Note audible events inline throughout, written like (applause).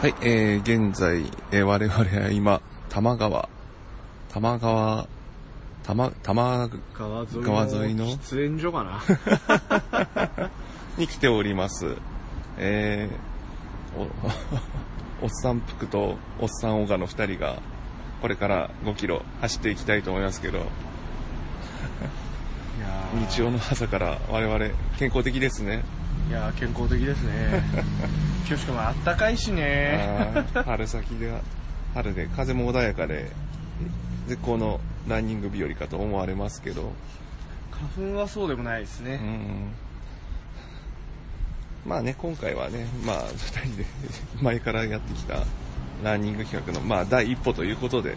はい、えー、現在、えー、我々は今、多摩川、多摩川、多摩、多摩川沿いの川沿いの喫煙所かな？(laughs) に来ております。えー、お、(laughs) おっさん福とおっさん小川の二人が、これから5キロ走っていきたいと思いますけど、日曜の朝から我々健康的ですね。いやー健康的ですね。(laughs) 今日しかもあったかいしね。春先では、春で風も穏やかで、絶好のランニング日和かと思われますけど、花粉はそうでもないですね、うん。まあね、今回はね、まあ、二人で (laughs) 前からやってきたランニング企画の、まあ、第一歩ということで、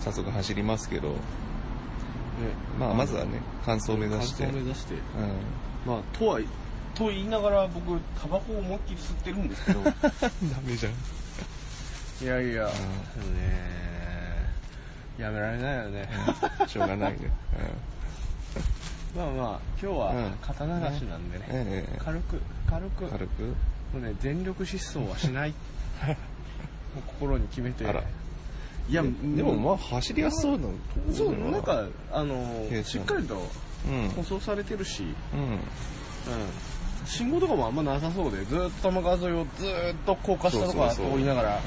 早速走りますけど、ね。まあ、まずはね、完走を目指して。完走を目指して。うん。まあとはと言いながら僕タバコを思いっきり吸ってるんですけど。い (laughs) ダメじゃん。やいや、でもねやめられないよね、しょうがないね。まあまあ今日うん。は肩流しなんでね、うん。ええ。軽く軽く。軽く。もうね全力疾走はしない。(laughs) もう心に決めて。いやでもまあ、走りやすそうなそうなんかあのしっかりとうん。舗装されてるし、うん。うん、信号とかもあんまなさそうでずっと玉川沿いをずっと高架下とか通りながら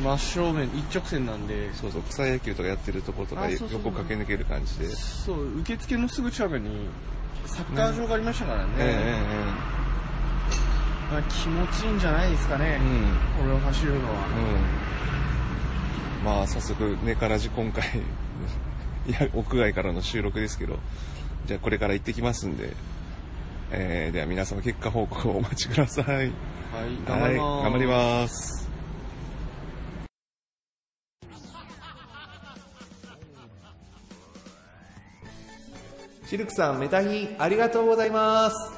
うん。真正面一直線なんで。そうそう、草野球とかやってるとことか横駆け抜ける感じで。そう受付のすぐ近くにサッカー場がありましたからね、あ、気持ちいいんじゃないですかね。うん。俺を走るのは、うん。まあ、早速、ねからじ今回、(laughs) 屋外からの収録ですけど、じゃあこれから行ってきますんで、えー、では皆様結果報告をお待ちください。はい頑張ります、はい、頑張ります。シルクさん、メタヒありがとうございます。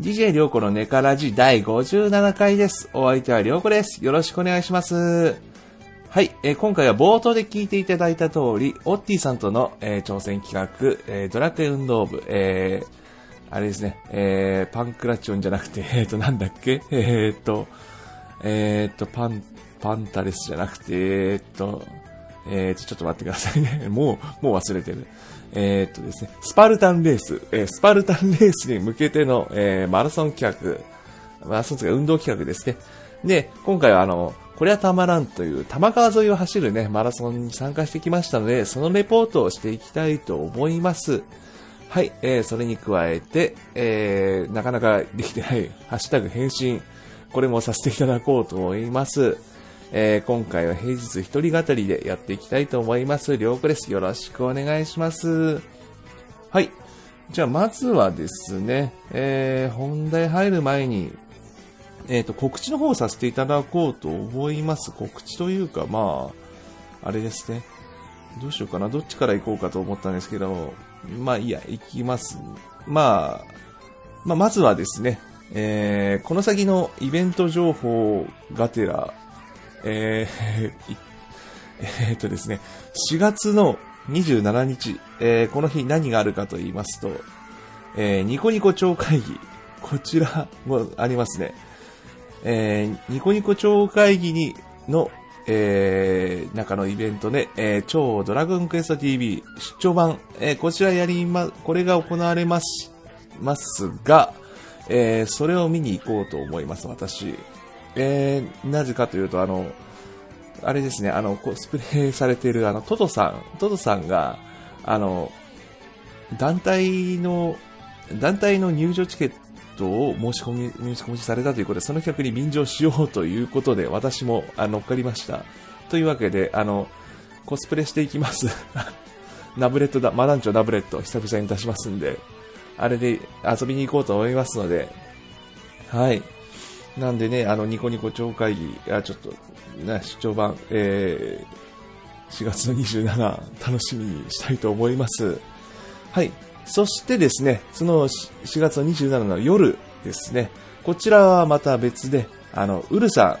DJ りょうこのネカラジ第57回です。お相手はりょうこです。よろしくお願いします。はい、えー今回は冒頭で聞いていただいた通り、オッティさんとの、えー挑戦企画、えードラクエ運動部、えーあれですね、えーパンクラチョンじゃなくて、(laughs) えーと、なんだっけ？えーと、えーっと、パン、パンタレスじゃなくて、えーっと、えーと、ちょっと待ってくださいね。(laughs) もう、もう忘れてる。えーっとですね、スパルタンレース、えースパルタンレースに向けての、えーマラソン企画、マラソンというか運動企画ですね。で、今回はあの、これはたまらんという、多摩川沿いを走るね、マラソンに参加してきましたので、そのレポートをしていきたいと思います。はい、えー、それに加えて、えー、なかなかできてない、(laughs) ハッシュタグ返信、これもさせていただこうと思います。えー、今回は平日一人語りでやっていきたいと思います。りょうこです。よろしくお願いします。はい。じゃあ、まずはですね、えー、本題入る前に、えっ、と、告知の方をさせていただこうと思います。告知というか、まあ、あれですね。どうしようかな。どっちから行こうかと思ったんですけど、まあいいや、行きます。まあ、まあ、まずはですね、えー、この先のイベント情報がてら、えー、(laughs) (laughs) えっとですね、4月の27日、えーこの日何があるかと言いますと、えーニコニコ超会議、こちらもありますね。えーニコニコ超会議にの、えー中のイベントで、えー超ドラゴンクエスト TV 出張版、えーこちらやりま、これが行われます、ますが、えーそれを見に行こうと思います、私。えーなぜかというと、あの、あれですね、あの、コスプレされている、あの、トトさん、トトさんが、あの、団体の、団体の入場チケットトを申し込み、申し込みされたということで、その企画に便乗しようということで、私もあ乗っかりました。というわけで、あの、コスプレしていきます。ナブレットだ、マダンチョナブレット、久々に出しますんで、あれで遊びに行こうと思いますので、はい。なんでね、あの、ニコニコ超会議、あちょっと、ね、出張版、えー、4月の27、楽しみにしたいと思います。はい。そしてですね、その4月の27の夜ですね、こちらはまた別で、あの、ウルさ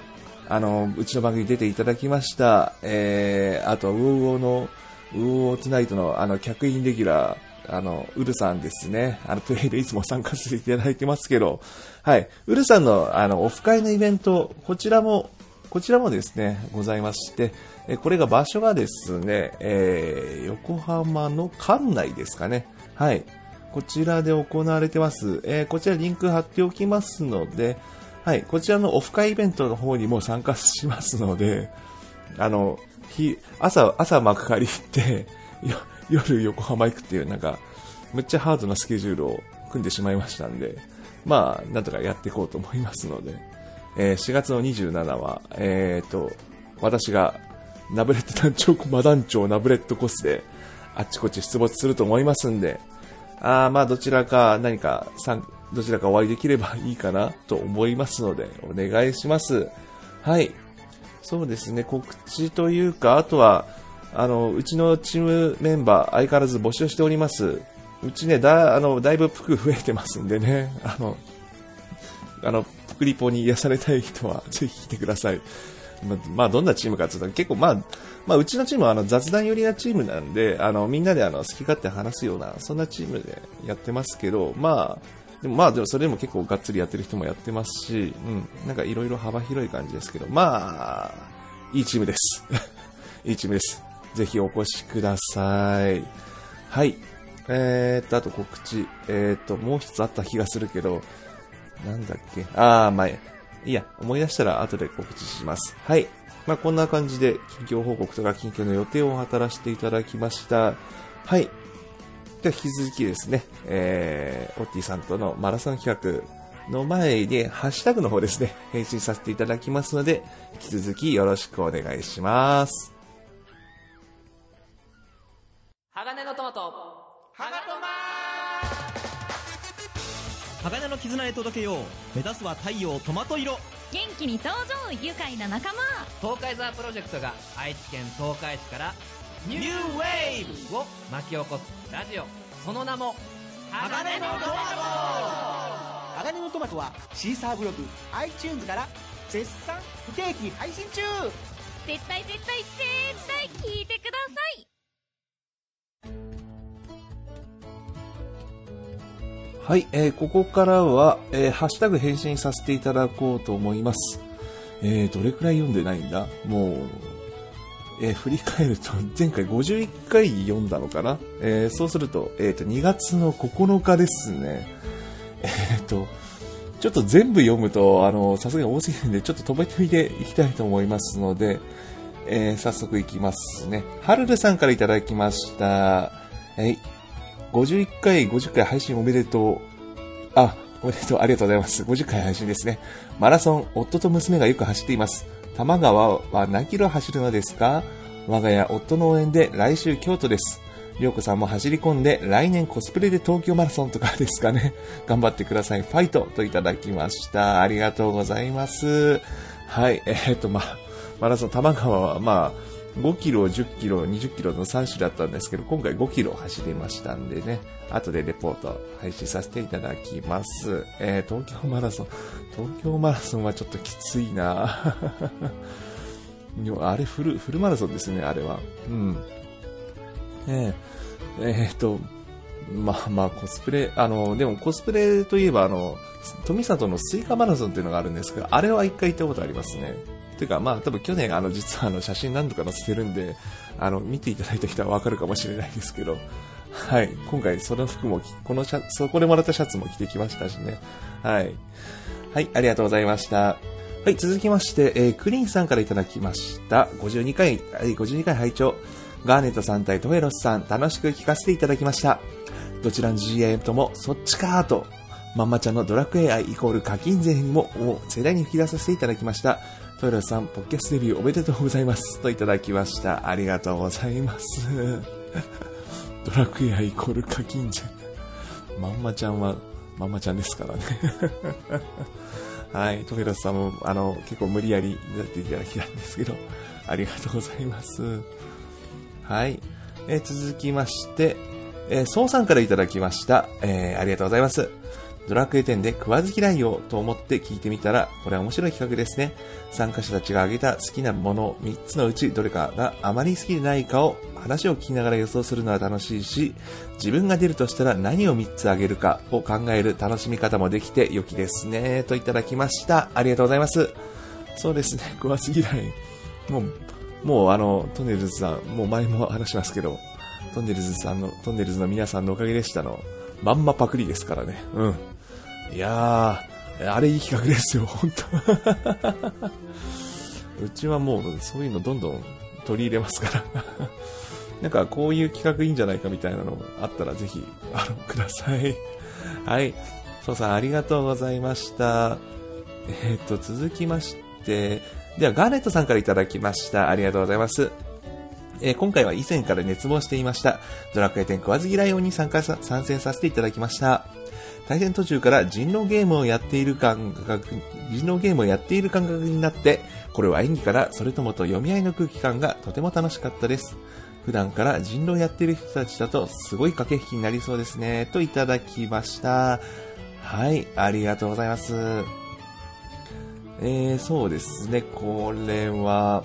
ん、あの、うちの番組に出ていただきました、えー、あと、ウオウオの、ウオウオトゥナイトの、あの、客員レギュラー、あの、ウルさんですね。あの、プレイでいつも参加させていただいてますけど、はい。ウルさんの、あの、オフ会のイベント、こちらも、こちらもですね、ございまして、えこれが場所がですね、えー横浜の館内ですかね。はい。こちらで行われてます。えーこちらリンク貼っておきますので、はい。こちらのオフ会イベントの方にも参加しますので、(laughs) あの、ひ朝、朝幕張行って、(laughs) 夜横浜行くっていう、なんか、むっちゃハードなスケジュールを組んでしまいましたんで、まあ、なんとかやっていこうと思いますので、えー4月の27は、えーと、私が、ナブレット団長、マ団長ナブレットコスで、あっちこっち出没すると思いますんで、あーまあ、どちらか何か、どちらかお会いできればいいかなと思いますので、お願いします。はい。そうですね、告知というか、あとは、あの、うちのチームメンバー、相変わらず募集しております。うちね、だ、あの、だいぶ服増えてますんでね、あの、(laughs) あの、プクリポに癒されたい人は、ぜひ来てください。ま、あ、どんなチームかっていうと、結構、まあ、まあ、うちのチームはあの雑談寄りなチームなんで、あの、みんなであの、好き勝手話すような、そんなチームでやってますけど、まあ、でもまあ、でもそれでも結構がっつりやってる人もやってますし、うん、なんかいろいろ幅広い感じですけど、まあ、いいチームです。(laughs) いいチームです。ぜひお越しください。はい。えー、っと、あと告知。えー、っと、もう一つあった気がするけど、なんだっけ？あー、まあ、いや、思い出したら後で告知します。はい。まあ、こんな感じで、近況報告とか近況の予定を働していただきました。はい。では、引き続きですね、えー、オッティさんとのマラソン企画の前に、ハッシュタグの方ですね、返信させていただきますので、引き続きよろしくお願いします。鋼のトマトハ鋼の絆へ届けよう。目指すは太陽トマト色。元気に登場愉快な仲間。東海ザープロジェクトが愛知県東海市からニューウェーブを巻き起こすラジオ。その名も鋼のトマ鋼のトマトはシーサーブログ iTunes から絶賛不定期配信中。絶対絶対絶対聞いてくださいはい、えーここからは、えーハッシュタグ返信させていただこうと思います。えー、どれくらい読んでないんだ？もう、えー振り返ると、前回51回読んだのかな？えーそうすると、えっ、と、2月の9日ですね。えっ、と、ちょっと全部読むと、あの、さすがに多すぎるんで、ちょっと止めてみていきたいと思いますので、えー早速いきますね。はるるさんからいただきました。はい。51回、50回配信おめでとう。あ、おめでとう。ありがとうございます。50回配信ですね。マラソン、夫と娘がよく走っています。多摩川は何キロ走るのですか？我が家、夫の応援で来週京都です。りょうこさんも走り込んで、来年コスプレで東京マラソンとかですかね。(laughs) 頑張ってください。ファイトといただきました。ありがとうございます。はい、えーっと、まあ、マラソン、多摩川は、まあ、5キロ、10キロ、20キロの3種だったんですけど、今回5キロ走りましたんでね、後でレポート配信させていただきます。えー、東京マラソン、東京マラソンはちょっときついな (laughs) でもあれフル、フルマラソンですね、あれは。うん。えー、えーと、まあまあ、コスプレ、あの、でもコスプレといえば、あの、富里のスイカマラソンっていうのがあるんですけど、あれは一回行ったことありますね。ていうか、まあ、多分去年、あの、実はあの、写真何度か載せてるんで、あの、見ていただいた人はわかるかもしれないですけど、はい。今回、その服も、このシャそこでもらったシャツも着てきましたしね。はい。はい、ありがとうございました。はい、続きまして、えークリーンさんからいただきました。52回、52回拝聴ガーネットさん対トエロスさん、楽しく聞かせていただきました。どちらの GIM とも、そっちかーと、まんまちゃんのドラクエ愛イコール課金税にも、を盛大に吹き出させていただきました。トイレさん、ポッキャスデビューおめでとうございます。といただきました。ありがとうございます。(laughs) ドラクエ愛イコール課金税。まんまちゃんは、まんまちゃんですからね。(laughs) はい。トフェロスさんも、あの、結構無理やりやっていただきたいんですけど、ありがとうございます。はい。え続きまして、えー、ソウさんからいただきました。えーありがとうございます。ドラクエ10で食わず嫌いをと思って聞いてみたら、これは面白い企画ですね。参加者たちが挙げた好きなもの3つのうちどれかがあまり好きでないかを話を聞きながら予想するのは楽しいし、自分が出るとしたら何を3つ挙げるかを考える楽しみ方もできて良きですね。といただきました。ありがとうございます。そうですね、食わず嫌い。もう、もうあの、トンネルズさん、もう前も話しますけど、トンネルズさんの、トンネルズの皆さんのおかげでしたの。まんまパクリですからね。うん。いやー、あれいい企画ですよ、(laughs) 本当うちはもうそういうのどんどん取り入れますから。(laughs) なんかこういう企画いいんじゃないかみたいなのあったらぜひ、あの、ください。(laughs) はい。そうさんありがとうございました。えっ、と、続きまして、ではガーネットさんからいただきました。ありがとうございます。えー今回は以前から熱望していました。ドラクエ10食わず嫌い王に参加、参戦させていただきました。対戦途中から人狼ゲームをやっている感覚、人狼ゲームをやっている感覚になって、これは演技からそれともと読み合いの空気感がとても楽しかったです。普段から人狼やっている人たちだとすごい駆け引きになりそうですね。といただきました。はい、ありがとうございます。えー、そうですね、これは、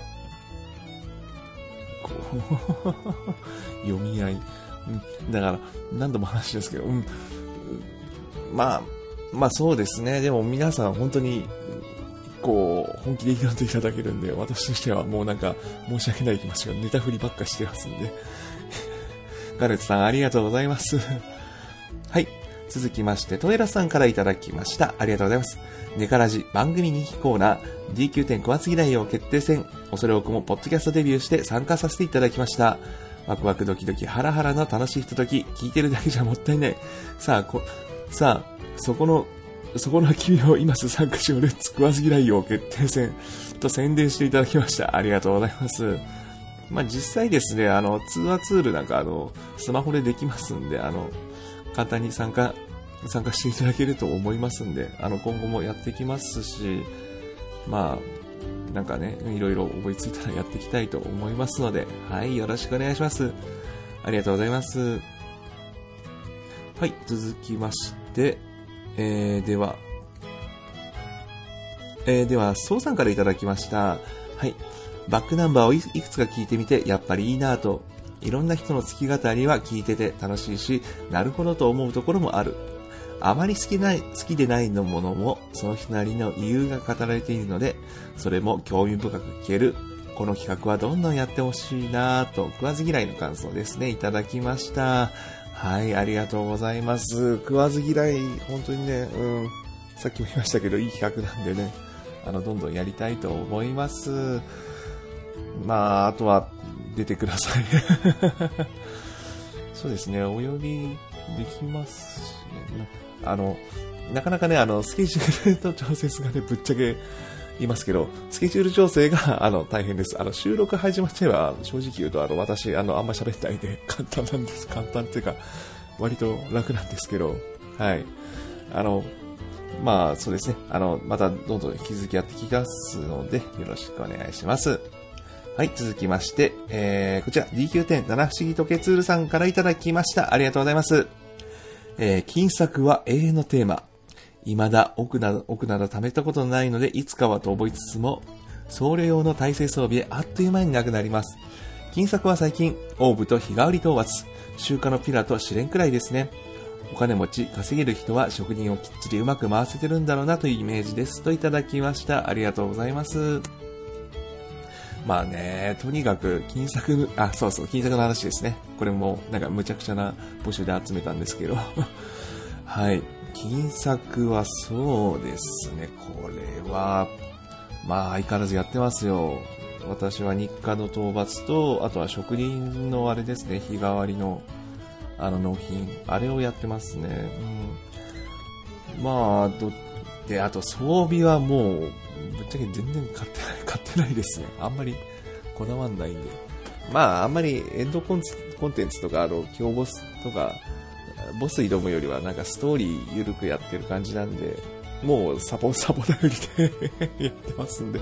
(laughs) 読み合い。うん、だから、何度も話ですけど、うんまあ、まあそうですね。でも皆さん本当に、こう、本気で挑んでいただけるんで、私としてはもうなんか、申し訳ない気持ちがネタ振りばっかしてますんで。(laughs) ガレットさんありがとうございます。(laughs) はい。続きまして、トエラさんからいただきました。ありがとうございます。ネカラジ番組人気コーナー DQ 点小厚嫌いを決定戦。恐れ多くもポッドキャストデビューして参加させていただきました。ワクワクドキドキハラハラの楽しいひととき、聞いてるだけじゃもったいない。さあ、さあ、そこの、そこの君を今す参加しようレッツ食わず嫌いを決定戦と宣伝していただきました。ありがとうございます。まあ、実際ですね、あの、通話ツールなんかあの、スマホでできますんで、あの、簡単に参加、参加していただけると思いますんで、あの、今後もやっていきますし、まあ、なんかね、いろいろ思いついたらやっていきたいと思いますので、はい、よろしくお願いします。ありがとうございます。はい、続きまして、でえー、では、えー、では、そうさんからいただきました。はい。バックナンバーをいくつか聞いてみて、やっぱりいいなぁと。いろんな人の好き語りは聞いてて楽しいし、なるほどと思うところもある。あまり好きない、好きでないのものも、その人なりの理由が語られているので、それも興味深く聞ける。この企画はどんどんやってほしいなぁと、食わず嫌いの感想ですね、いただきました。はい、ありがとうございます。食わず嫌い、本当にね、うん、さっきも言いましたけど、いい企画なんでね、あの、どんどんやりたいと思います。まあ、あとは、出てください。(laughs) そうですね、お呼びできます、あの、なかなかね、あの、スケジュールの調節がね、ぶっちゃけ言いますけど、スケジュール調整が、(laughs) あの、大変です。あの、収録始まっちゃえば、正直言うと、あの、私、あの、あんま喋ってないんで、(laughs) 簡単なんです。簡単っていうか、割と楽なんですけど、はい。あの、まあ、そうですね。あの、また、どんどん引き続きやってきますので、よろしくお願いします。はい、続きまして、えー、こちら、DQ10 七不思議時計ツールさんからいただきました。ありがとうございます。えー、金作は永遠のテーマ。未だ奥など、奥など貯めたことないので、いつかはと覚えつつも、僧侶用の体制装備へあっという間になくなります。金作は最近、オーブと日替わり討伐、集荷のピラと試練くらいですね。お金持ち、稼げる人は職人をきっちりうまく回せてるんだろうなというイメージです。といただきました。ありがとうございます。まあね、とにかく、金作、あ、そうそう、金作の話ですね。これも、なんか、むちゃくちゃな募集で集めたんですけど。(laughs) はい。金作はそうですね、これは、まあ、相変わらずやってますよ。私は日課の討伐と、あとは職人のあれですね、日替わりの、あの、納品。あれをやってますね。うん。まあ、ど、で、あと装備はもう、ぶっちゃけ全然買ってない、(laughs) 買ってないですね。あんまりこだわんないんで。まあ、あんまりエンドコンテンツとか、あの、強ボスとか、ボス挑むよりはなんかストーリー緩くやってる感じなんで、もうサポサポ頼りでやってますんで、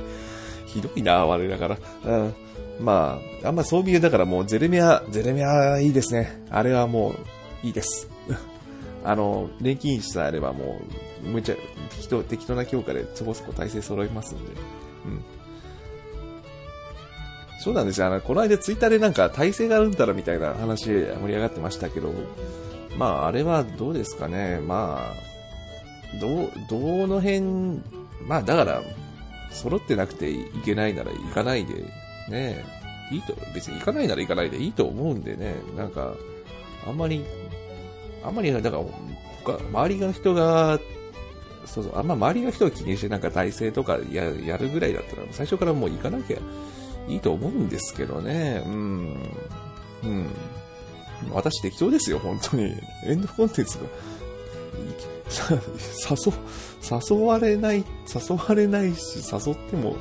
ひどいな、我ながら。うん。まあ、あんま装備だからもうゼレミア、ゼレミアいいですね。あれはもういいです。(laughs) あの、錬金士さえあればもう、むちゃ、適当、適当な強化でそこそこ体制揃いますんで。うん。そうなんですよ。あの、この間ツイッターでなんか体制がうんたらみたいな話盛り上がってましたけど、まあ、あれはどうですかね。まあ、どう、どの辺、まあ、だから、揃ってなくていけないなら行かないで、ね、いいと、別に行かないなら行かないでいいと思うんでね、なんか、あんまり、あんまり、だから、周りの人が、そうそう、あんま周りの人を気にしてなんか体制とかややるぐらいだったら、最初からもう行かなきゃいいと思うんですけどね、うん。うん。私適当ですよ、本当に。エンドコンテンツが。(laughs) 誘、誘われない、誘われないし、誘っても、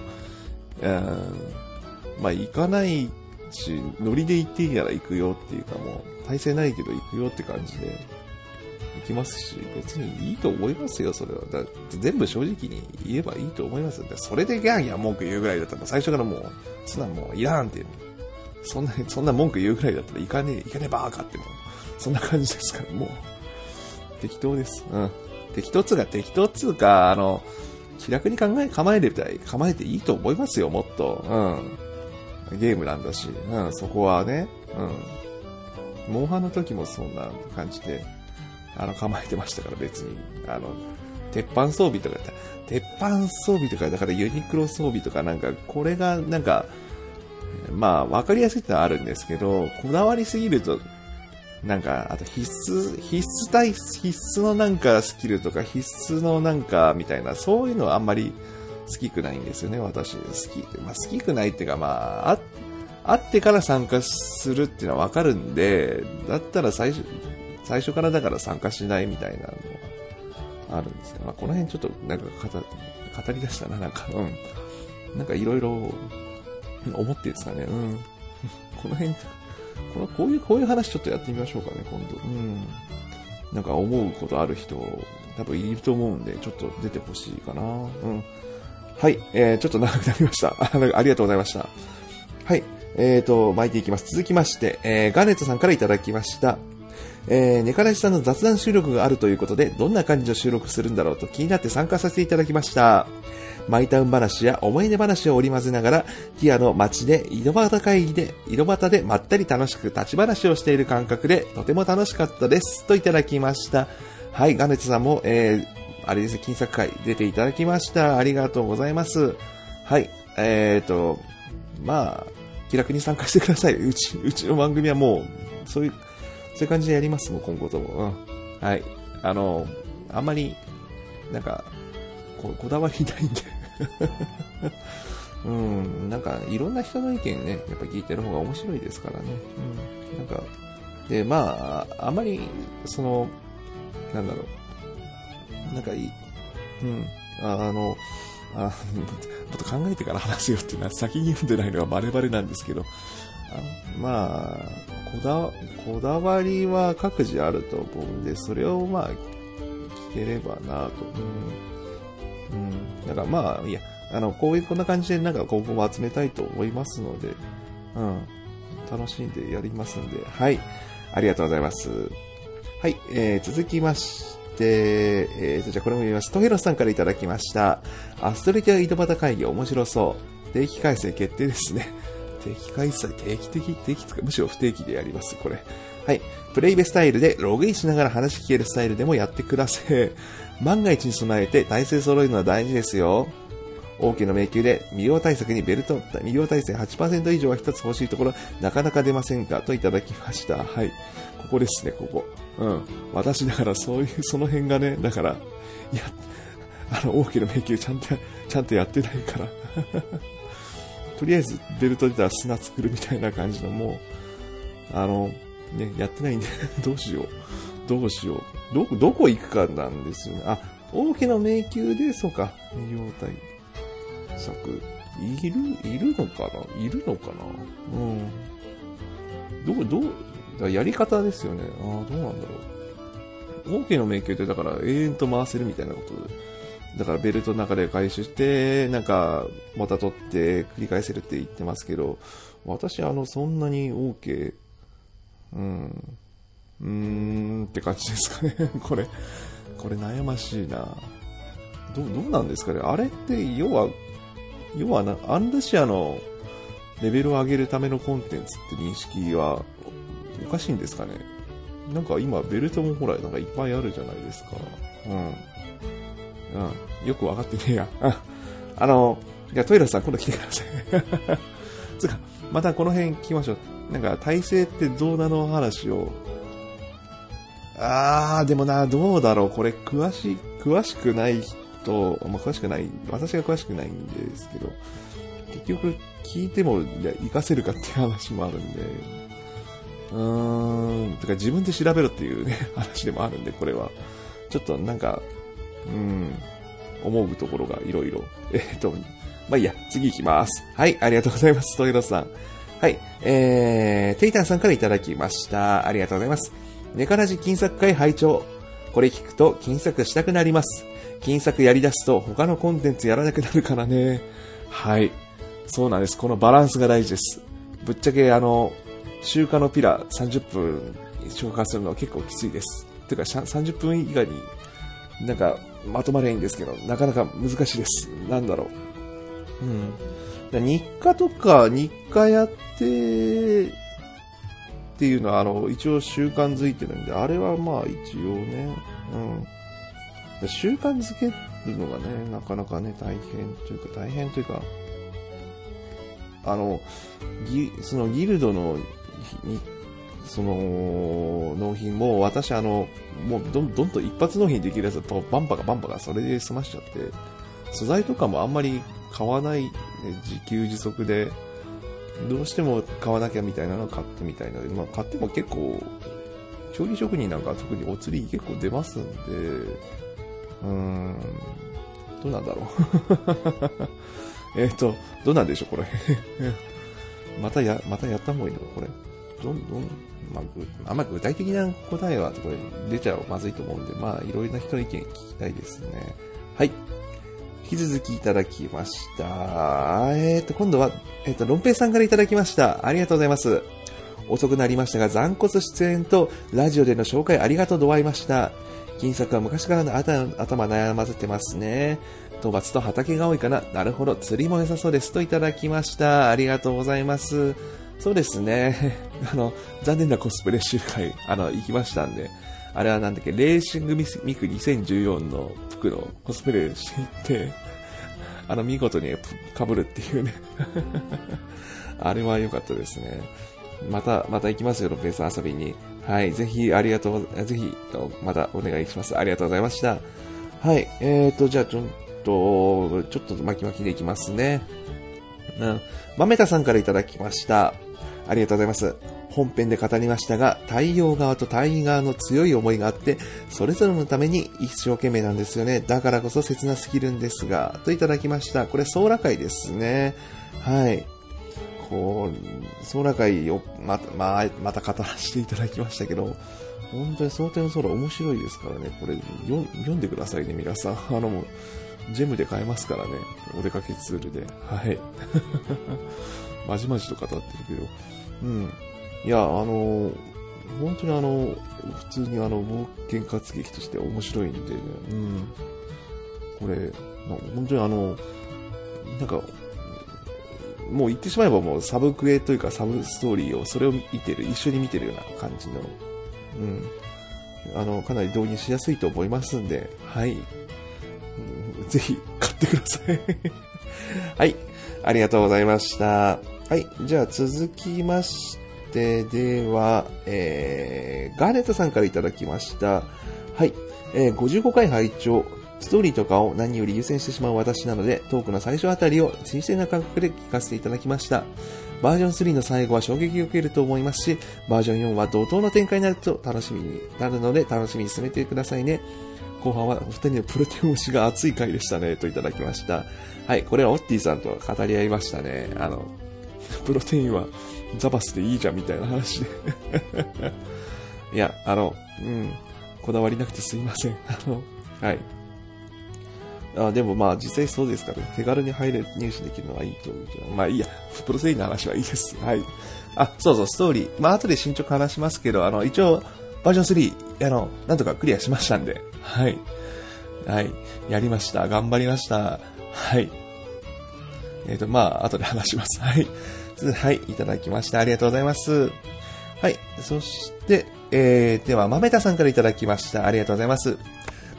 まあ行かないし、ノリで行っていいなら行くよっていうかもう、体制ないけど行くよって感じで、行きますし、別にいいと思いますよ、それは。だ全部正直に言えばいいと思いますよ。それでギャンギャン文句言うぐらいだったら、最初からもう、そんなもういらんって、そんな、そんな文句言うぐらいだったら行かねえ、行かねえバーカっても、そんな感じですから、もう、適当です。うん。適当っつうか、適当つうか、あの、気楽に考え、構えれたい、構えていいと思いますよ、もっと。うん。ゲームなんだし、うん、そこはね、うん。モンハンの時もそんな感じで、あの、構えてましたから、別に。あの、鉄板装備とか、鉄板装備とか、だからユニクロ装備とかなんか、これがなんか、まあ、わかりやすいってのはあるんですけど、こだわりすぎると、なんか、あと必須、必須対、必須のなんかスキルとか、必須のなんかみたいな、そういうのはあんまり好きくないんですよね、私。好き。まあ、好きくないっていうか、まあ、あ、あってから参加するっていうのはわかるんで、だったら最初、最初からだから参加しないみたいなのはあるんですよ。まあ、この辺ちょっとなんか語語り出したな、なんか、うん。なんかいろいろ思ってですかね、うん。(laughs) この辺、この、こういう、こういう話ちょっとやってみましょうかね、今度。うん。なんか思うことある人、多分いると思うんで、ちょっと出てほしいかな。うん。はい、えー、ちょっと長くなりました。(laughs) あありがとうございました。はい、えーと、巻いていきます。続きまして、えー、ガーネットさんからいただきました。えー、ネカラジさんの雑談収録があるということで、どんな感じの収録するんだろうと気になって参加させていただきました。マイタウン話や思い出話を織り交ぜながら、ティアの街で井戸端会議で、井戸端でまったり楽しく立ち話をしている感覚で、とても楽しかったです。といただきました。はい、ガネツさんも、えー、あれですね、金作会出ていただきました。ありがとうございます。はい、えーと、まあ、気楽に参加してください。うち、うちの番組はもう、そういう、そういう感じでやりますもん、今後とも。うん。はい。あの、あんまり、なんか、ここだわりないんで。(laughs) うん、なんか、いろんな人の意見ね、やっぱ聞いてる方が面白いですからね。うん。なんか、で、まあ、あまり、その、なんだろう。なんかいい、うん。あの、あ (laughs) もっと考えてから話すよっていうのは先に読んでないのがバレバレなんですけど、あまあ、こだ、こだわりは各自あると思うんで、それをまあ、聞ければなと。うん。うん。だからまあ、いや、あの、こういう、こんな感じでなんか今後も集めたいと思いますので、うん。楽しんでやりますんで、はい。ありがとうございます。はい、えー、続きまして、えー、じゃあこれも読みます。トヘロさんからいただきました。アストレティア井戸端会議面白そう。定期開催決定ですね。(laughs) 定期開催、定期的、定期とか、むしろ不定期でやります、これ。はい。プレイベスタイルでログインしながら話聞けるスタイルでもやってください。万が一に備えて体制揃えるのは大事ですよ。王家の迷宮で未用対策にベルト、未用対戦8%以上は一つ欲しいところ、なかなか出ませんかといただきました。はい。ここですね、ここ。うん。私、だからそういう、その辺がね、だから、いや、あの、王家の迷宮ちゃんと、ちゃんとやってないから。(laughs) とりあえず、ベルト出たら砂作るみたいな感じの、もう、あの、ね、やってないんで、(laughs) どうしよう。どうしよう。ど、どこ行くかなんですよね。あ、王家の迷宮で、そうか、未用対策。いる、いるのかな？いるのかな？うん。どう、どう、やり方ですよね。ああ、どうなんだろう。王家の迷宮ってだから永遠と回せるみたいなことで。だからベルトの中で回収して、なんか、また取って繰り返せるって言ってますけど、私、あの、そんなに王家、うん、うーんって感じですかね。(laughs) これ、これ悩ましいな。どう、どうなんですかね。あれって、要は、要はな、アンルシアのレベルを上げるためのコンテンツって認識はおかしいんですかね。なんか今、ベルトもほら、なんかいっぱいあるじゃないですか。うん。うん。よくわかってねえや。(laughs) あの、いや、トイレさん今度来てください。(laughs) つうか、またこの辺来ましょう。なんか、体制ってどうなの話を。あー、でもな、どうだろう。これ、詳しい、詳しくない人、まあ、詳しくない、私が詳しくないんですけど、結局、聞いても、いや、活かせるかっていう話もあるんで、うーん、てか自分で調べろっていうね、(laughs) 話でもあるんで、これは。ちょっとなんか、うん、思うところがいろいろ。えっと、まあいいや、次行きます。はい、ありがとうございます、トゲロさん。はい、えー、テイタンさんからいただきました。ありがとうございます。ネカラジ金作会拝聴これ聞くと金作したくなります。金作やり出すと他のコンテンツやらなくなるからね。はい。そうなんです。このバランスが大事です。ぶっちゃけあの、週刊のピラ30分消化するのは結構きついです。てか、30分以外になんかまとまりゃいいんですけど、なかなか難しいです。なんだろう。うん。日課とか、日課やって、っていうのは、あの、一応習慣づいてるんで、あれはまあ一応ね、うん。習慣づけるのがね、なかなかね、大変というか、大変というか、あの、ギそのギルドの、にその、納品も、私あの、もうどんどんと一発納品できるやつとバンパがバンパがそれで済ましちゃって、素材とかもあんまり買わない、ね、自給自足で、どうしても買わなきゃみたいなのを買ってみたいので、まあ買っても結構、調理職人なんか特にお釣り結構出ますんで、うーん、どうなんだろう。(laughs) えっと、どうなんでしょう、これ。(laughs) またや、またやった方がいいのか、これ。どんどん、まあ、あんま具体的な答えは、これ出ちゃうまずいと思うんで、まあ、いろいろな人の意見聞きたいですね。はい。引き続きいただきました。えっ、と、今度は、えっ、と、ロンペイさんからいただきました。ありがとうございます。遅くなりましたが、残骨出演とラジオでの紹介ありがとうと会いました。金作は昔からの頭頭悩ませてますね。討伐と畑が多いかな。なるほど。釣りも良さそうです。といただきました。ありがとうございます。そうですね。(laughs) あの、残念なコスプレ集会、あの、行きましたんで。あれはなんだっけ、レーシングミスミク2014の服のコスプレしていって、あの、見事に被るっていうね。(laughs) あれは良かったですね。また、また行きますよ、ロペさん遊びに。はい、ぜひ、ありがとう、ぜひ、またお願いします。ありがとうございました。はい、えーと、じゃあ、ちょっと、ちょっと巻き巻きでいきますね。うん。まめたさんからいただきました。ありがとうございます。本編で語りましたが、太陽側と太陽側の強い思いがあって、それぞれのために一生懸命なんですよね。だからこそ切なすぎるんですが、といただきました。これ、ソーラ会ですね。はい。こう、ソーラ会をまた、まあ、また語らせていただきましたけど、本当にその点のソーラ面白いですからね。これ、読んでくださいね、皆さん。(laughs) あの、もう、ジェムで買えますからね。お出かけツールで。はい。(laughs) まじまじと語ってるけど。うん。いや、あの、本当にあの、普通にあの、冒険活劇として面白いんでね。うん。これ、本当にあの、なんか、もう言ってしまえばもうサブクエというかサブストーリーをそれを見てる、一緒に見てるような感じの、うん。あの、かなり導入しやすいと思いますんで、はい。うんぜひ買ってください。(laughs) はい。ありがとうございました。はい。じゃあ続きまして、では、えー、ガーネットさんからいただきました。はい。えー、55回拝聴ストーリーとかを何より優先してしまう私なので、トークの最初あたりを新鮮な感覚で聞かせていただきました。バージョン3の最後は衝撃を受けると思いますし、バージョン4は怒涛の展開になると楽しみになるので、楽しみに進めてくださいね。後半はお二人のプロテイン推しが熱い回でしたね、といただきました。はい、これはオッティさんと語り合いましたね。あの、プロテインはザバスでいいじゃんみたいな話で。(laughs) いや、あの、うん、こだわりなくてすいません。(laughs) あの、はい。あでもまあ実際そうですからね。手軽に入れ、入手できるのはいいというか。まあいいや。プロテインの話はいいです。はい。あ、そうそう、ストーリー。まあ後で進捗話しますけど、あの、一応、バージョン3、あの、なんとかクリアしましたんで、はい。はい。やりました。頑張りました。はい。えっ、と、まあ、後で話します。はい。つはい、いただきました。ありがとうございます。はい。そして、えー、では、豆田さんからいただきました。ありがとうございます。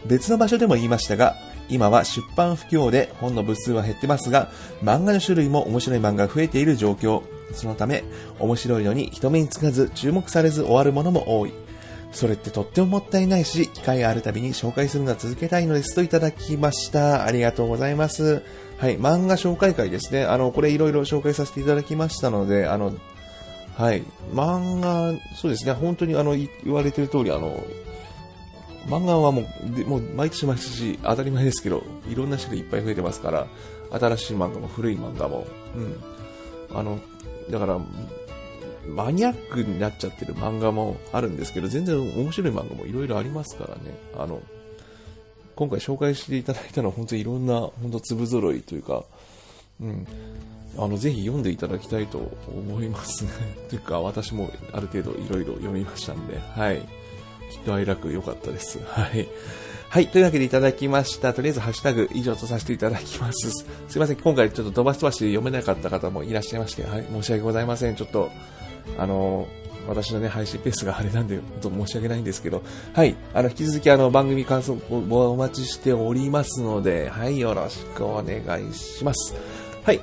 別の場所でも言いましたが、今は出版不況で本の部数は減ってますが、漫画の種類も面白い漫画が増えている状況。そのため、面白いのに人目につかず、注目されず終わるものも多い。それってとってももったいないし、機会があるたびに紹介するのは続けたいのですといただきました。ありがとうございます。はい、漫画紹介会ですね。あの、これいろいろ紹介させていただきましたので、あの、はい、漫画、そうですね、本当にあの、言われてる通り、あの、漫画はもう、もう毎年毎年当たり前ですけど、いろんな種類いっぱい増えてますから、新しい漫画も古い漫画も、うん。あの、だから、マニアックになっちゃってる漫画もあるんですけど、全然面白い漫画もいろいろありますからね。あの、今回紹介していただいたのは本当にいろんな、本当粒揃いというか、うん。あの、ぜひ読んでいただきたいと思いますね。(laughs) というか、私もある程度いろいろ読みましたんで、はい。きっと愛楽良かったです。(laughs) はい。はい。というわけでいただきました。とりあえずハッシュタグ以上とさせていただきます。すいません。今回ちょっと飛ばし飛ばしで読めなかった方もいらっしゃいまして、はい。申し訳ございません。ちょっと、あの私のね、配信ペースがあれなんで、本当申し訳ないんですけど、はい。あの、引き続きあの、番組感想をお待ちしておりますので、はい。よろしくお願いします。はい。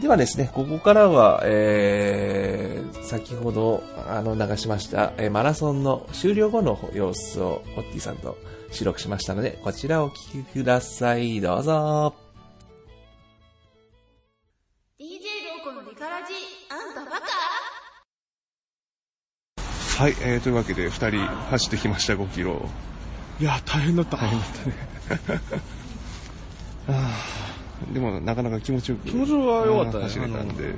ではですね、ここからは、えー、先ほど、あの、流しました、えーマラソンの終了後の様子を、ホッティさんと収録しましたので、こちらをお聞きください。どうぞ。はい、えー、というわけで2人走ってきました5キロ。いや、大変だった。(laughs) でもなかなか気持ちよく気持ちは良かったね。走れたんで。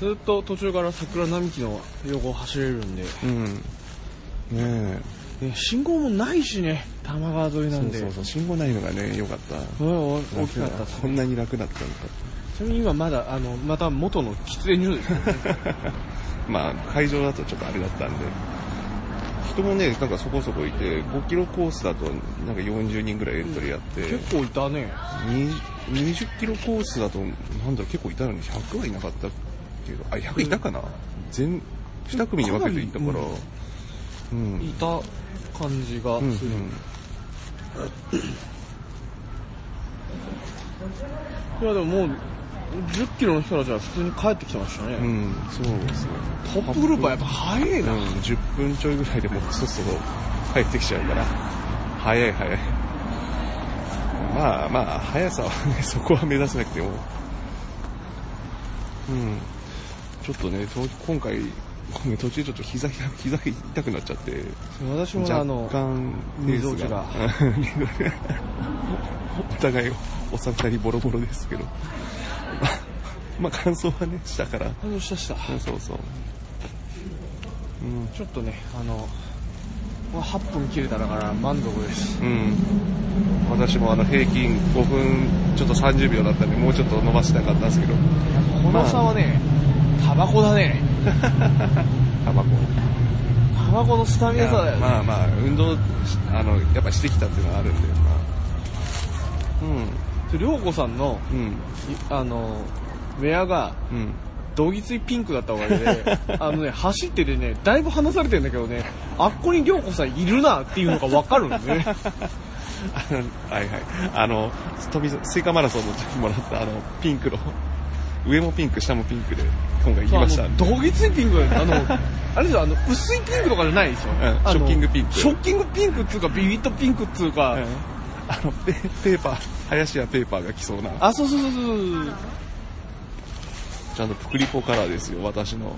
ずっと途中から桜並木の横を走れるんで、うん。ねえ。ね信号もないしね、玉川沿いなそうんで。そうそう信号ないのがね良かった。うん大きかったこんなに楽だったのか。ちなみに今まだ、あの、また元の喫煙所ですね。(laughs) まあ会場だとちょっとあれだったんで。人もねなんかそこそこいて5キロコースだとなんか40人ぐらいエントリーやって、結構いたね。20 20キロコースだとなんだろう結構いたのに100はいなかったけどあ100いたかな、全2組に分けていったから。かなうん。いた感じがうんする。いやでももう、10キロの人たちは普通に帰ってきてましたね。うん、そうですね。トップグループはやっぱ早いな。うん、10分ちょいぐらいでもうそろそろ帰ってきちゃうから、早い早い。まあまあ、速さはね、そこは目指せなくても。うん。ちょっとね、と今回、ごめん途中ちょっと膝、膝痛くなっちゃって、私もあの若、干、みぞおちがうん (laughs) お互い、おさ二人ボロボロですけど。まあ、感想はね、したから。あのしたした。そうそうそう。うん。ちょっとね、あの、まあ8分切れただから満足です。うん。私もあの平均5分ちょっと30秒だったんで、もうちょっと伸ばしたかったんですけど、この差はね、タバコだね。(laughs) タバコ。タバコのスタミナ差だよね。まあまあ、運動し、あの、やっぱしてきたっていうのはあるんで、まあ。りょうこさんの、うん。あの、ウェアが、うん。どぎついピンクだったおかげで、(laughs) あのね、走っててね、だいぶ離されてるんだけどね、あっこにりょうこさんいるなっていうのがわかるんだね。(laughs) はいはい。あの、スイカマラソンの時もらった、あの、ピンクの、上もピンク、下もピンクで、今回行きましたどぎついピンクだよあの、(laughs) あれですよ、あの、薄いピンクとかじゃないですよ。うんショッキングピンクショッキングピンクっつうか、ビビットピンクっつうか、うんあの、ペペーパー、林家ペーパーが来そうな、あ、そうそうそうそう。ちゃんとプクリポカラーですよ、私の。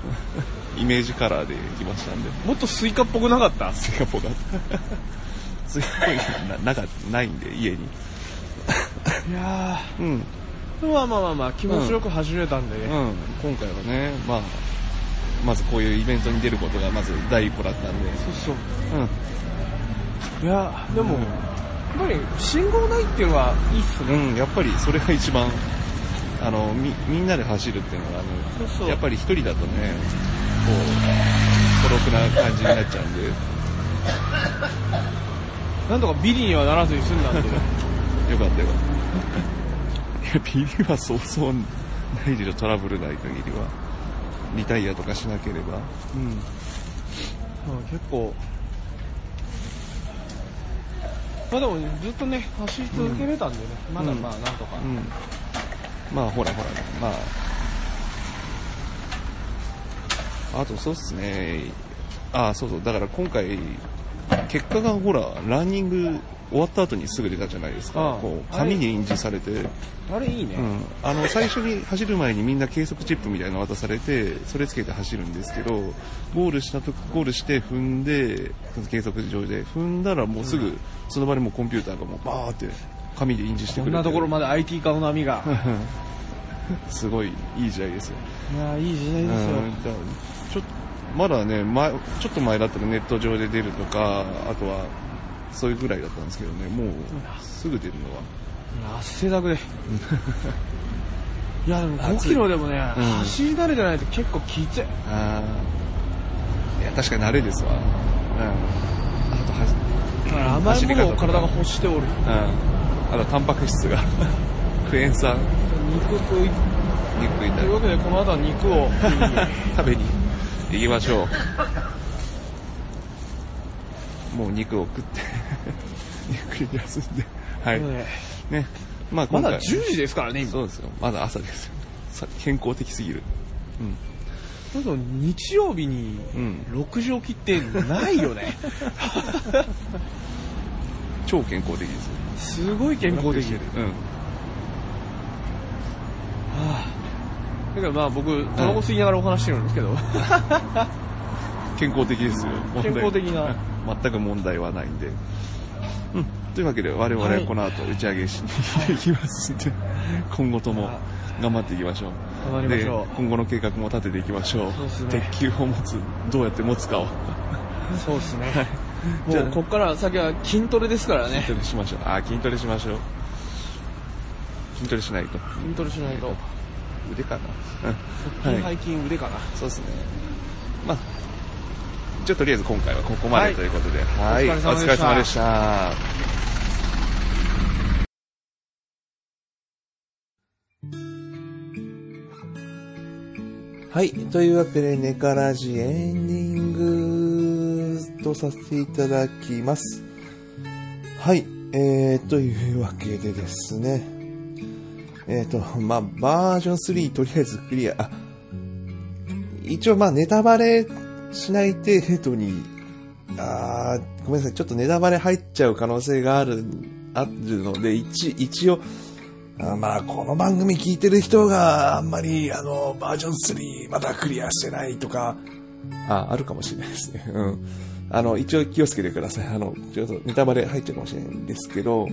(laughs) イメージカラーで来ましたんで。もっとスイカっぽくなかった？スイカっぽかった。スイカっぽいな、なか、ないんで、家に。いやうん。ー、まあまあまあまあ、気持ちよく走れたんでね。うん。今回はね、まあ、まずこういうイベントに出ることがまず第一歩だったんで。そうそう。うん。いやー、でも、やっぱり信号ないっていうのはいいっすね。うん、やっぱりそれが一番、あの、み、みんなで走るっていうのは、あの、そうそうやっぱり一人だとね、こ孤独な感じになっちゃうんで。なんとかビリにはならずに済んだんで。(laughs) よかったよかった。いや、ビリはそうそうないでしょ、トラブルない限りは。リタイアとかしなければ。うん。まあ結構、まあでもずっとね、走り続けれたんでね、まだまあなんとか。うん。まあ、ほらほら、まあ。あと、そうっすね。ああ、そうそう。だから今回、結果がほら、ランニング終わった後にすぐ出たじゃないですあかあ。こう、紙に印字されて。あれいいね。うん、あの最初に走る前にみんな計測チップみたいなの渡されてそれつけて走るんですけどゴールしたとゴールして踏んで計測上で踏んだらもうすぐその場にもうコンピューターがもうバーって紙で印字してくれてこんなところまで IT 化の波が。(laughs) すごいいい時代ですよ、いやいい時代うん、ですよ。ちょまだね前ちょっと前だったらネット上で出るとかあとはそういうぐらいだったんですけどねもうすぐ出るのは汗だくで。(laughs) いやでも5キロでもね、うん走り慣れてないと結構きつい。あーいや確かに慣れですわ、うん、あとはだから甘いものを体が欲しておる。うん。あと、タンパク質が。(laughs) クエン酸、肉食い。肉食いたいという。わけでこの後は肉を (laughs) 食べに行きましょう。もう肉を食って、ゆっくり休んで。はい。ねね。まあ。まだ10時ですからね、今。そうですよ。まだ朝ですよ。さ健康的すぎる。なんか日曜日にうん6時起きってないよね。(laughs) 超健康的ですよ。すごい健康的。うん。だからまあ僕、タバコ吸いながらお話してるんですけど、(laughs) 健康的ですよ。健康的な。全く問題はないんで。うん。というわけで、我々ははいこの後打ち上げしに行きますんで、今後とも頑張っていきましょう。頑張りましょうで、今後の計画も立てていきましょう。そうですね鉄球を持つ、どうやって持つかを。そうですね。じゃあもうこっから先は筋トレですからね筋。トレしましょう。あー、筋トレしましょう。筋トレしないと。筋トレしないと。腕かな。うん。はい。筋背筋腕かな。そうですね。まあ、じゃあとりあえず今回はここまはいでということで、はい。お疲れ様でしたお疲れ様でした。はい。というわけで、ネカラジエンディングとさせていただきます。はい。えー、というわけでですね。えーと、まあ、バージョン3とりあえずクリア。あ、一応まあ、ネタバレしない程度に、あーごめんなさい。ちょっとネタバレ入っちゃう可能性がある、あるので、一、一応、あまあ、この番組聞いてる人があんまり、あの、バージョン3まだクリアしてないとか、あ、あるかもしれないですね。(laughs) うん。あの、一応気をつけてください。あの、ちょっとネタバレ入っちゃうかもしれないんですけど、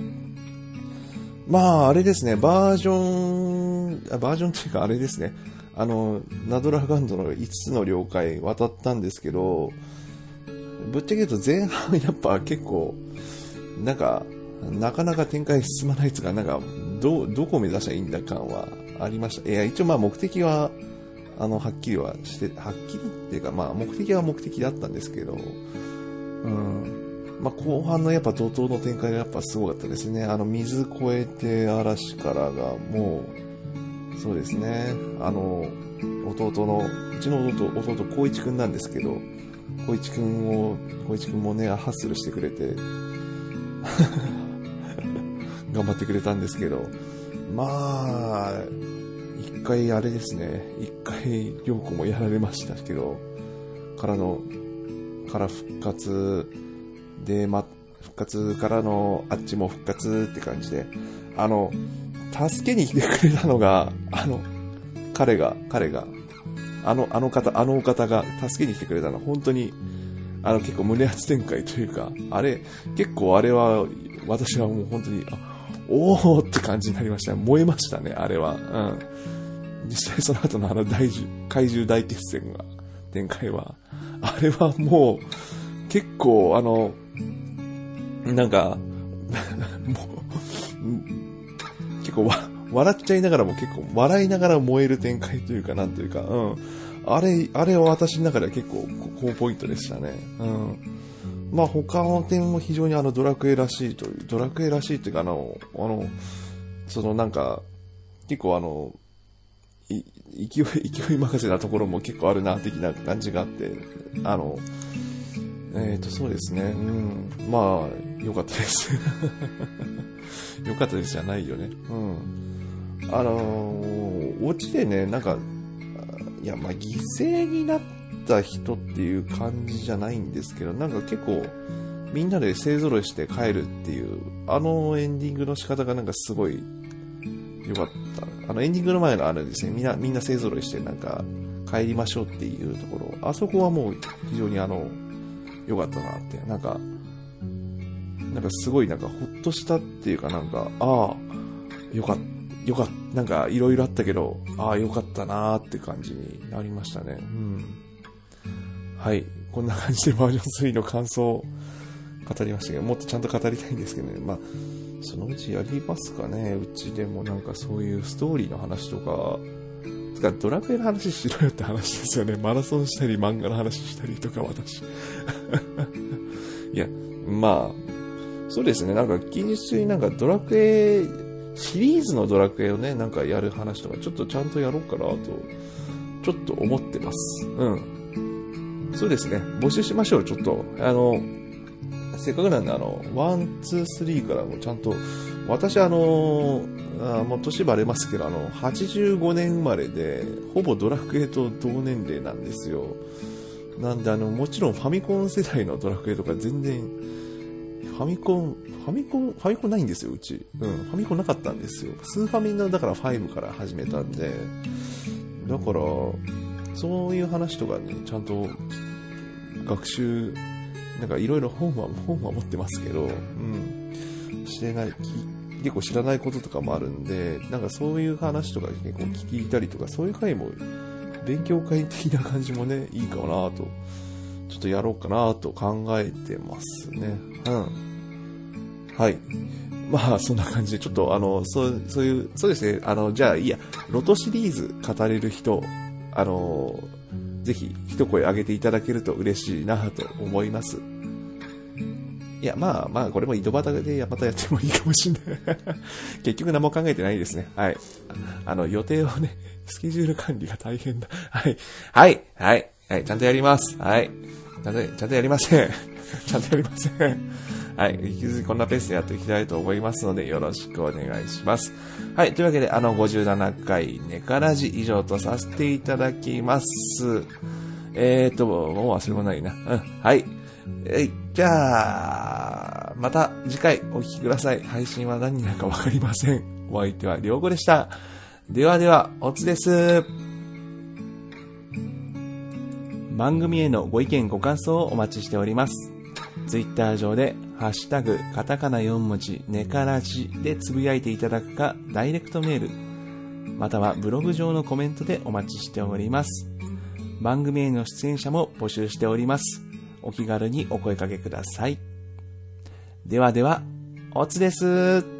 まあ、あれですね、バージョン、あバージョンっていうかあれですね、あの、ナドラガンドの5つの了解渡ったんですけど、ぶっちゃけ言うと前半やっぱ結構、なんか、なかなか展開進まないとか、なんか、ど、どこを目指したらいいんだ感はありました。いや、一応まあ目的は、あの、はっきりはして、はっきりっていうか、まあ目的は目的だったんですけど、うん。まあ後半のやっぱ怒涛の展開がやっぱすごかったですね。あの、水越えて嵐からがもう、そうですね。あの、弟の、うちの弟、弟、光一くんなんですけど、光一くんを、光一くんもね、ハッスルしてくれて、(laughs) 頑張ってくれたんですけど、まあ、一回あれですね、一回、涼子もやられましたけど、からの、から復活で、ま、復活からのあっちも復活って感じで、あの、助けに来てくれたのが、あの、彼が、彼が、あの、あの方、あのお方が助けに来てくれたのは、本当に、あの、結構胸圧展開というか、あれ、結構あれは、私はもう本当に、あ、おーって感じになりました。燃えましたね、あれは。うん。実際その後のあの大獣、怪獣大決戦が、展開は、あれはもう、結構あの、なんか、もう、構わ、(laughs) 笑っちゃいながらも結構笑いながら燃える展開というか、なんというか、うん。あれ、あれは私の中では結構高ポイントでしたね。うん。まあ他の点も非常にあのドラクエらしいという、ドラクエらしいっていうかあの、あの、そのなんか、結構あの、い勢い、勢い任せなところも結構あるな、的な感じがあって、あの、えっ、と、そうですね、うん、まあ、良かったです。(laughs) 良かったですじゃないよね。うん。あのー、オチでね、なんか、いや、まあ、犠牲になった人っていう感じじゃないんですけど、なんか結構、みんなで勢揃いして帰るっていう、あのエンディングの仕方がなんかすごい良かった。あのエンディングの前のあれですね、みんな、みんな勢揃いしてなんか帰りましょうっていうところ、あそこはもう非常にあの、良かったなって、なんか、なんかすごいなんかほっとしたっていうかなんか、ああ、よかった、よかった、なんかいろいろあったけど、ああ、よかったなーって感じになりましたね。うん。はい。こんな感じでバージョン3の感想を語りましたけど、もっとちゃんと語りたいんですけどね。まあ、そのうちやりますかね。うちでもなんかそういうストーリーの話とか、つかドラクエの話しろよって話ですよね。マラソンしたり漫画の話したりとか私。(laughs) いや、まあ、そうですね。なんか近日中になんかドラクエ、シリーズのドラクエをね、なんかやる話とか、ちょっとちゃんとやろうかなと、ちょっと思ってます。うん。そうですね。募集しましょう、ちょっと。あの、せっかくなんで、あの、 one, two, three からもちゃんと、私、あの、あもう年バレますけど、あの、85年生まれで、ほぼドラクエと同年齢なんですよ。なんで、あの、もちろんファミコン世代のドラクエとか全然、ファミコン、ファミコン、ファミコンないんですよ、うち。うん、ファミコンなかったんですよ。スーファミの、だから5から始めたんで、だから、そういう話とかね、ちゃんと学習、なんかいろいろ本は、本は持ってますけど、うん、してない、結構知らないこととかもあるんで、なんかそういう話とか結構聞いたりとか、そういう回も、勉強会的な感じもね、いいかなと、ちょっとやろうかなと考えてますね。うん。はい。まあ、そんな感じで、ちょっと、あの、そう、そういう、そうですね、あの、じゃあ、いいや、ロトシリーズ語れる人、あの、ぜひ、一声上げていただけると嬉しいなと思います。いや、まあまあ、これも井戸端でまたやってもいいかもしれない。(laughs) 結局何も考えてないですね。はい。あの、予定をね、スケジュール管理が大変だ。はい。はい。はい。はい。ちゃんとやります。はい。ちゃんと、ちゃんとやりません。(laughs) ちゃんとやりません。はい。引き続きこんなペースでやっていきたいと思いますので、よろしくお願いします。はい。というわけで、あの、57回ネカラジ以上とさせていただきます。えーと、もう忘れ物ないな。うん。はい。えい、じゃあ、また次回お聞きください。配信は何になるかわかりません。お相手はりょうこでした。ではでは、おつです。番組へのご意見ご感想をお待ちしております。ツイッター上で、ハッシュタグ、カタカナ4文字、ネカラジでつぶやいていただくか、ダイレクトメール、またはブログ上のコメントでお待ちしております。番組への出演者も募集しております。お気軽にお声掛けください。ではでは、おつです。